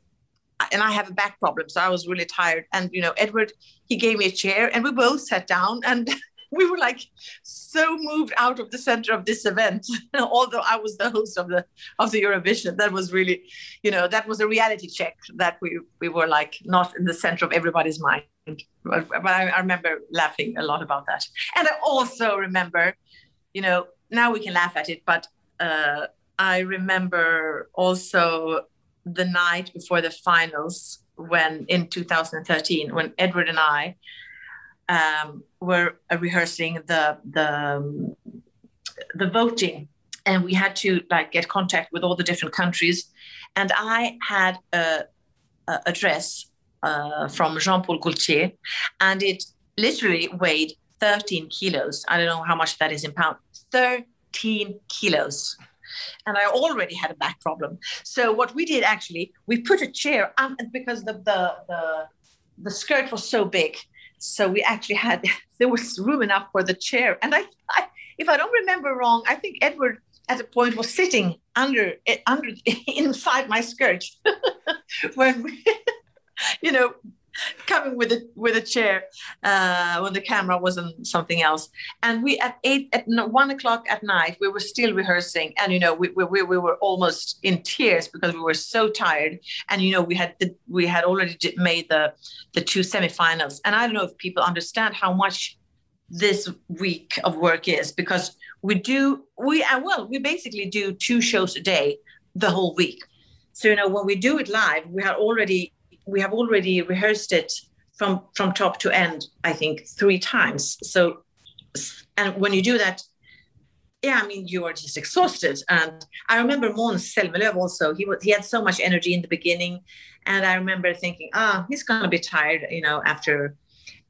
and I have a back problem, so I was really tired. And you know, Edward, he gave me a chair, and we both sat down, and we were like so moved out of the center of this event although i was the host of the of the eurovision that was really you know that was a reality check that we we were like not in the center of everybody's mind but, but I, I remember laughing a lot about that. And i also remember you know now we can laugh at it but uh, i remember also the night before the finals when in 2013 when edward and i um, were rehearsing the the um, the voting, and we had to like get contact with all the different countries, and I had a, a address uh, from Jean-Paul Gaultier, and it literally weighed 13 kilos. I don't know how much that is in pounds. 13 kilos. And I already had a back problem. So what we did actually, we put a chair um, because the, the the the skirt was so big so we actually had there was room enough for the chair and I, I if i don't remember wrong i think edward at a point was sitting under under inside my skirt when we, you know coming with a with a chair uh, when the camera wasn't something else. And we at eight at one o'clock at night we were still rehearsing, and you know we, we, we were almost in tears because we were so tired. And you know we had the, we had already made the the two semifinals, and I don't know if people understand how much this week of work is because we do we uh, well we basically do two shows a day the whole week. So you know when we do it live, we had already we have already rehearsed it from from top to end i think three times. So and when you do that yeah i mean you are just exhausted. And i remember Måns Zelmerlöw also he was he had so much energy in the beginning. And i remember thinking ah oh, he's going to be tired you know after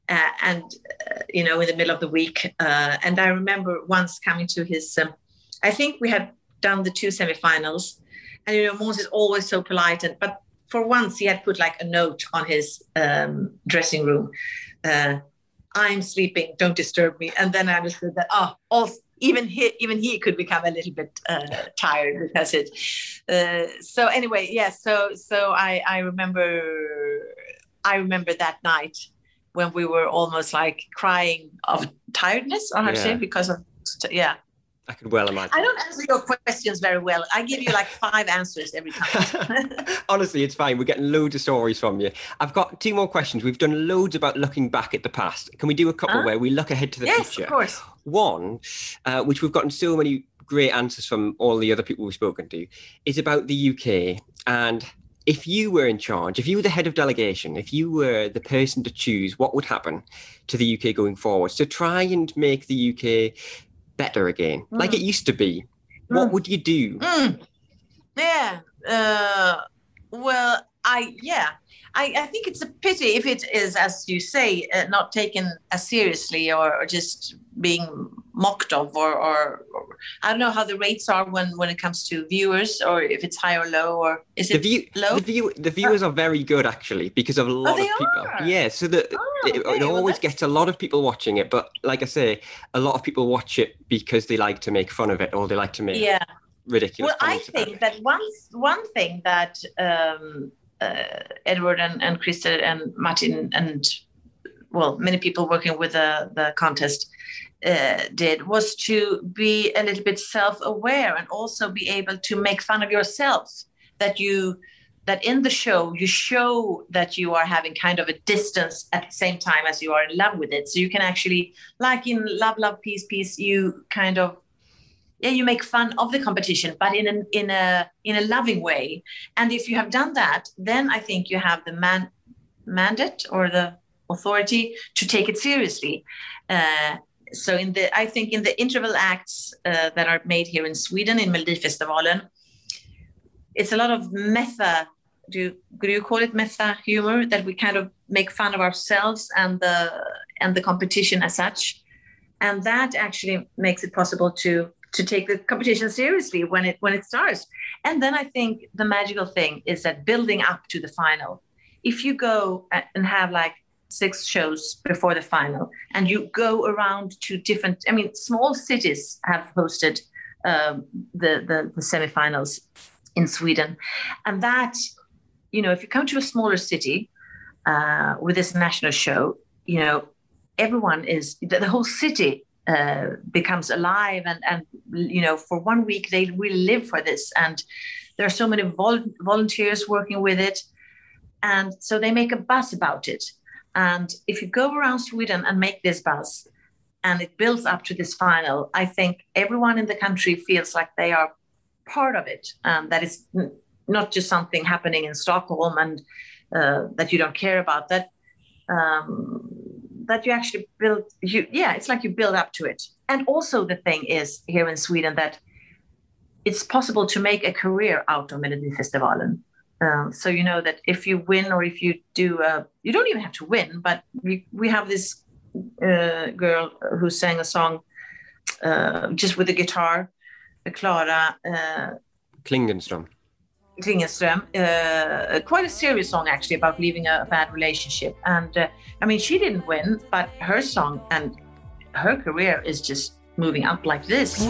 uh, and uh, you know in the middle of the week. Uh, and i remember once coming to his um, i think we had done the two semifinals. And you know Måns is always so polite and but for once he had put like a note on his um, dressing room uh, i'm sleeping don't disturb me. And then i understood that oh also, even he even he could become a little bit uh, tired because it uh, so anyway yeah so so i i remember i remember that night when we were almost like crying of tiredness to say because of yeah I could well imagine. I don't answer your questions very well. I give you like five answers every time. Honestly, it's fine. We're getting loads of stories from you. I've got two more questions. We've done loads about looking back at the past. Can we do a couple where we look ahead to the yes, future? Yes, of course. One, uh, which we've gotten so many great answers from all the other people we've spoken to, is about the UK. And if you were in charge, if you were the head of delegation, if you were the person to choose what would happen to the UK going forward, to so try and make the UK better again, mm. like it used to be, mm. what would you do? Mm. Yeah. Uh, well, I yeah. I, I think it's a pity if it is, as you say, uh, not taken as seriously or, or just being mocked of, or, or, or, I don't know how the rates are when, when it comes to viewers, or if it's high or low, or is it the view, low? The, view, the viewers are very good actually because of a lot oh, of people. Are? Yeah, so that oh, it, okay. it, always well, gets a lot of people watching it, but like I say, a lot of people watch it because they like to make fun of it or they like to make yeah. ridiculous. Well, I think that one one thing that. Um, Edward and, and Christer and Martin and well, many people working with the, the contest uh, did was to be a little bit self-aware and also be able to make fun of yourself that you that in the show you show that you are having kind of a distance at the same time as you are in love with it. So you can actually like in love love peace peace you kind of yeah, you make fun of the competition, but in a in a in a loving way. And if you have done that, then I think you have the man mandate or the authority to take it seriously. Uh, so in the I think in the interval acts uh, that are made here in Sweden in Melodifestivalen, it's a lot of meta. Do you, do you call it meta humor that we kind of make fun of ourselves and the and the competition as such, and that actually makes it possible to to take the competition seriously when it when it starts. And then I think the magical thing is that building up to the final. If you go and have like six shows before the final and you go around to different i mean small cities have hosted um, the, the the semifinals in sweden and that you know if you come to a smaller city uh, with this national show you know everyone is the, the whole city uh, becomes alive and and you know for one week they really live for this. And there are so many vol- volunteers working with it. And so they make a buzz about it. And if you go around sweden and make this buzz and it builds up to this final i think everyone in the country feels like they are part of it. And that it's not just something happening in stockholm and uh, that you don't care about that um, that you actually build you yeah it's like you build up to it. And also the thing is here in sweden that it's possible to make a career out of melodifestivalen. Um, so you know that if you win or if you do uh, you don't even have to win but we, we have this uh, girl who sang a song uh, just with the guitar clara uh, klingenström Klingenström, uh, quite a serious song actually about leaving a, bad relationship. And uh, I mean, she didn't win, but her song and her career is just moving up like this.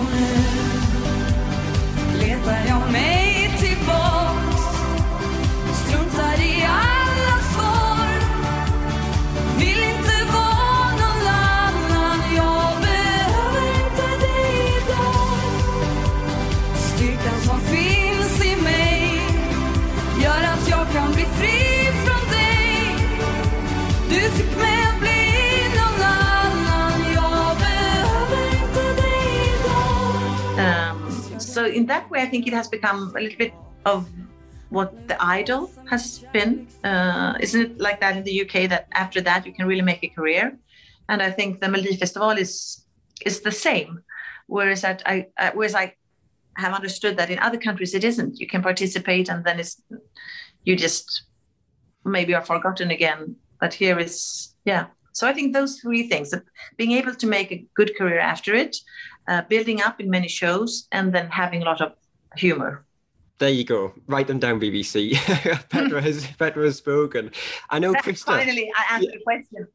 In that way, I think it has become a little bit of what the idol has been. Uh, isn't it like that in the UK that after that you can really make a career? And I think the Melodifestival is is the same. Whereas that I uh, whereas I have understood that in other countries it isn't. You can participate and then it's you just maybe are forgotten again. But here is yeah. So I think those three things: being able to make a good career after it, uh, building up in many shows, and then having a lot of humor. There you go. Write them down, BBC. Petra has Petra has spoken. I know Christer. Finally, I answered the question.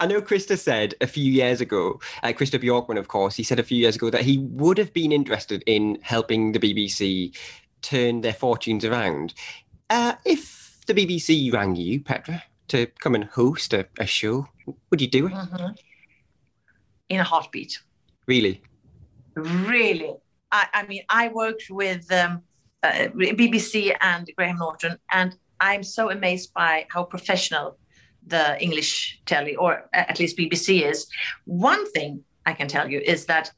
I know Christer said a few years ago, uh, Christer Björkman, of course, he said a few years ago that he would have been interested in helping the BBC turn their fortunes around. Uh, if the BBC rang you, Petra, to come and host a, a show, would you do it? Mm-hmm. In a heartbeat. Really? Really. I, I mean, I worked with um, uh, BBC and Graham Norton, and I'm so amazed by how professional the English telly, or at least BBC, is. One thing I can tell you is that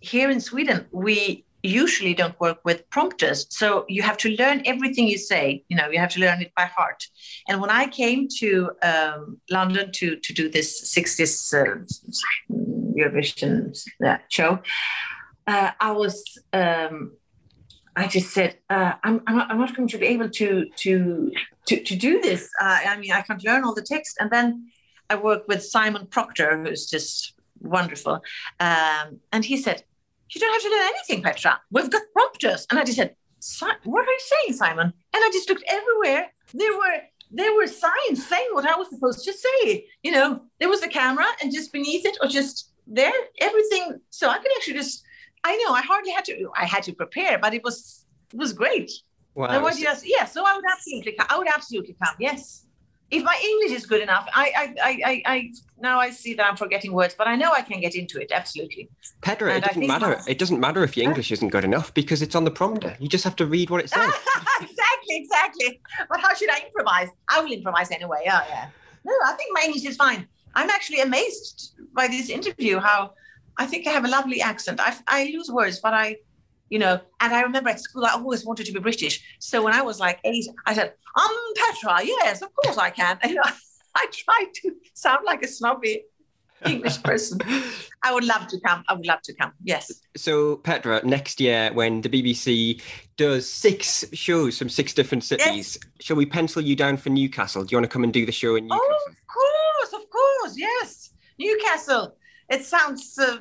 here in Sweden, we usually don't work with prompters. So you have to learn everything you say. You know, you have to learn it by heart. And when I came to um, London to to do this 60s uh, Eurovision show, uh, I was. Um, I just said, uh, I'm, I'm, not, I'm, not, going to be able to to to, to do this. Uh, I mean, I can't learn all the text. And then I worked with Simon Proctor, who's just wonderful. Um, and he said, "You don't have to learn anything, Petra. We've got prompters." And I just said, "What are you saying, Simon?" And I just looked everywhere. There were there were signs saying what I was supposed to say. You know, there was a camera, and just beneath it, or just there, everything. So I could actually just, I know I hardly had to, I had to prepare, but it was, it was great. Wow. I was just, yeah, so I would absolutely, come I would absolutely come. Yes. If my English is good enough, I, I, I, I, I now I see that I'm forgetting words, but I know I can get into it. Absolutely. Petra and it doesn't matter. It doesn't matter if your English isn't good enough because it's on the prompter. You just have to read what it says. exactly, exactly. But how should I improvise? I will improvise anyway. Oh, yeah. No, I think my English is fine. I'm actually amazed by this interview how I think I have a lovely accent. I, I lose words, but I, you know, and I remember at school I always wanted to be British. So when I was like eight, I said, "I'm Petra." Yes, of course I can. And I, I tried to sound like a snobby English person. I would love to come. I would love to come. Yes. So, Petra, next year when the BBC does six shows from six different cities, shall we pencil you down for Newcastle? Do you want to come and do the show in oh, Newcastle? Oh, of course, of course. Yes, Newcastle. It sounds. Uh,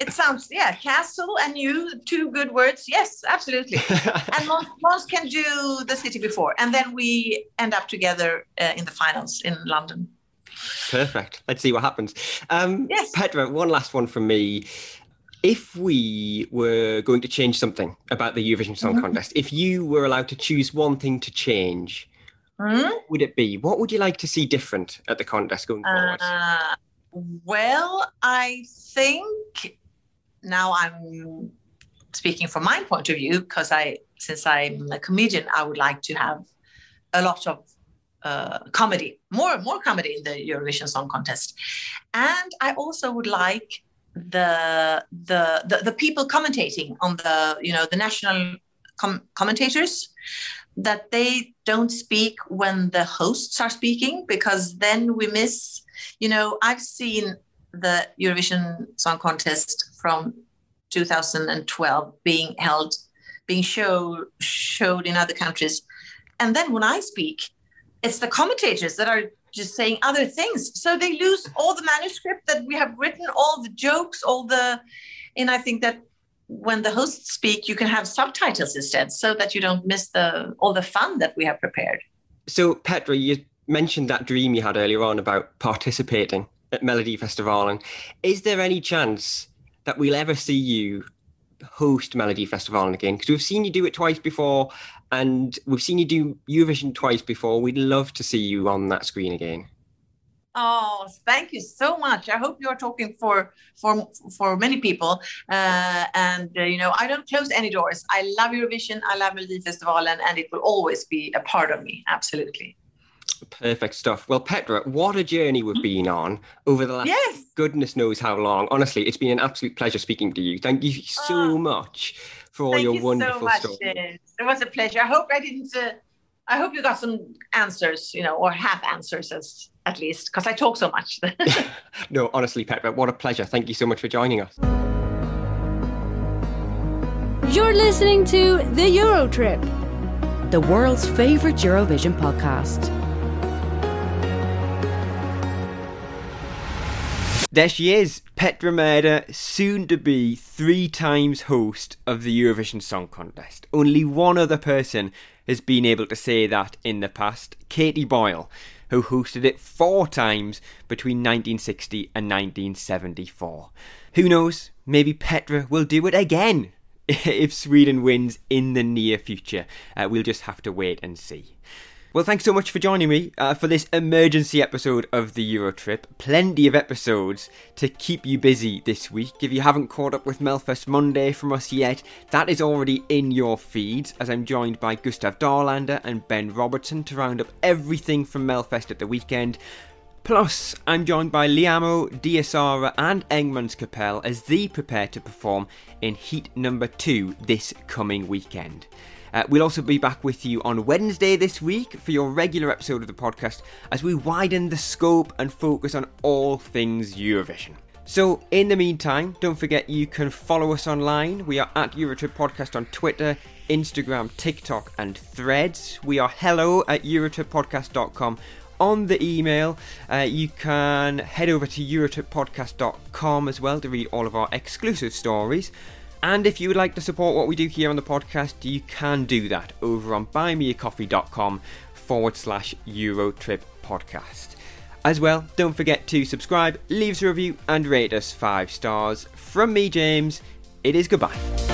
it sounds yeah, castle and you two good words. Yes, absolutely. and Måns, Måns can do the city before, and then we end up together uh, in the finals in London. Perfect. Let's see what happens. Um, yes. Petra, one last one from me. If we were going to change something about the Eurovision Song Mhm. Contest, if you were allowed to choose one thing to change, Hmm? what would it be? What would you like to see different at the contest going forward? Uh, well, I think now I'm speaking from my point of view because I, since I'm a comedian, I would like to have a lot of uh, comedy, more and more comedy in the Eurovision Song Contest, and I also would like the the the, the people commentating on the you know the national com- commentators that they don't speak when the hosts are speaking because then we miss you know i've seen the eurovision song contest from 2012 being held being show, showed in other countries. And then when i speak it's the commentators that are just saying other things. So they lose all the manuscript that we have written all the jokes all the and i think that when the hosts speak you can have subtitles instead so that you don't miss the all the fun that we have prepared So, Petra, you mentioned that dream you had earlier on about participating at Melody Festival. And is there any chance that we'll ever see you host Melody Festival again? Because we've seen you do it twice before, and we've seen you do Eurovision twice before. We'd love to see you on that screen again. Oh, thank you so much. I hope you're talking for for for many people. Uh, and uh, you know, I don't close any doors. I love Eurovision. I love Melody Festival, and, and it will always be a part of me. Absolutely. Perfect stuff. Well, Petra, what a journey we've been on over the last Yes. goodness knows how long. Honestly, it's been an absolute pleasure speaking to you. Thank you so much for all your you wonderful so much. It was a pleasure. I hope I didn't. Uh, I hope you got some answers, you know, or half answers as at least, because I talk so much. No, honestly, Petra, what a pleasure. Thank you so much for joining us. You're listening to The Euro Trip. the world's favorite Eurovision podcast. There she is, Petra Mede, soon to be three times host of the Eurovision Song Contest. Only one other person has been able to say that in the past Katie Boyle, who hosted it four times between 1960 and 1974. Who knows, maybe Petra will do it again if Sweden wins in the near future. Uh, we'll just have to wait and see. Well, thanks so much for joining me uh, for this emergency episode of the Euro Trip. Plenty of episodes to keep you busy this week. If you haven't caught up with Melfest Monday from us yet, that is already in your feeds as I'm joined by Gustav Dahlander and Ben Robertson to round up everything from Melfest at the weekend. Plus, I'm joined by Liamoo, Diasara, and Engmans Kapell as they prepare to perform in Heat number two this coming weekend. Uh, we'll also be back with you on Wednesday this week for your regular episode of the podcast as we widen the scope and focus on all things Eurovision. So, in the meantime, don't forget you can follow us online. We are at Eurotrip Podcast on Twitter, Instagram, TikTok, and Threads. We are hello at eurotrippodcast.com on the email. Uh, you can head over to eurotrippodcast.com as well to read all of our exclusive stories. And if you would like to support what we do here on the podcast, you can do that over on buymeacoffee.com forward slash Eurotrip podcast. As well, don't forget to subscribe, leave us a review, and rate us five stars. From me, James, it is goodbye.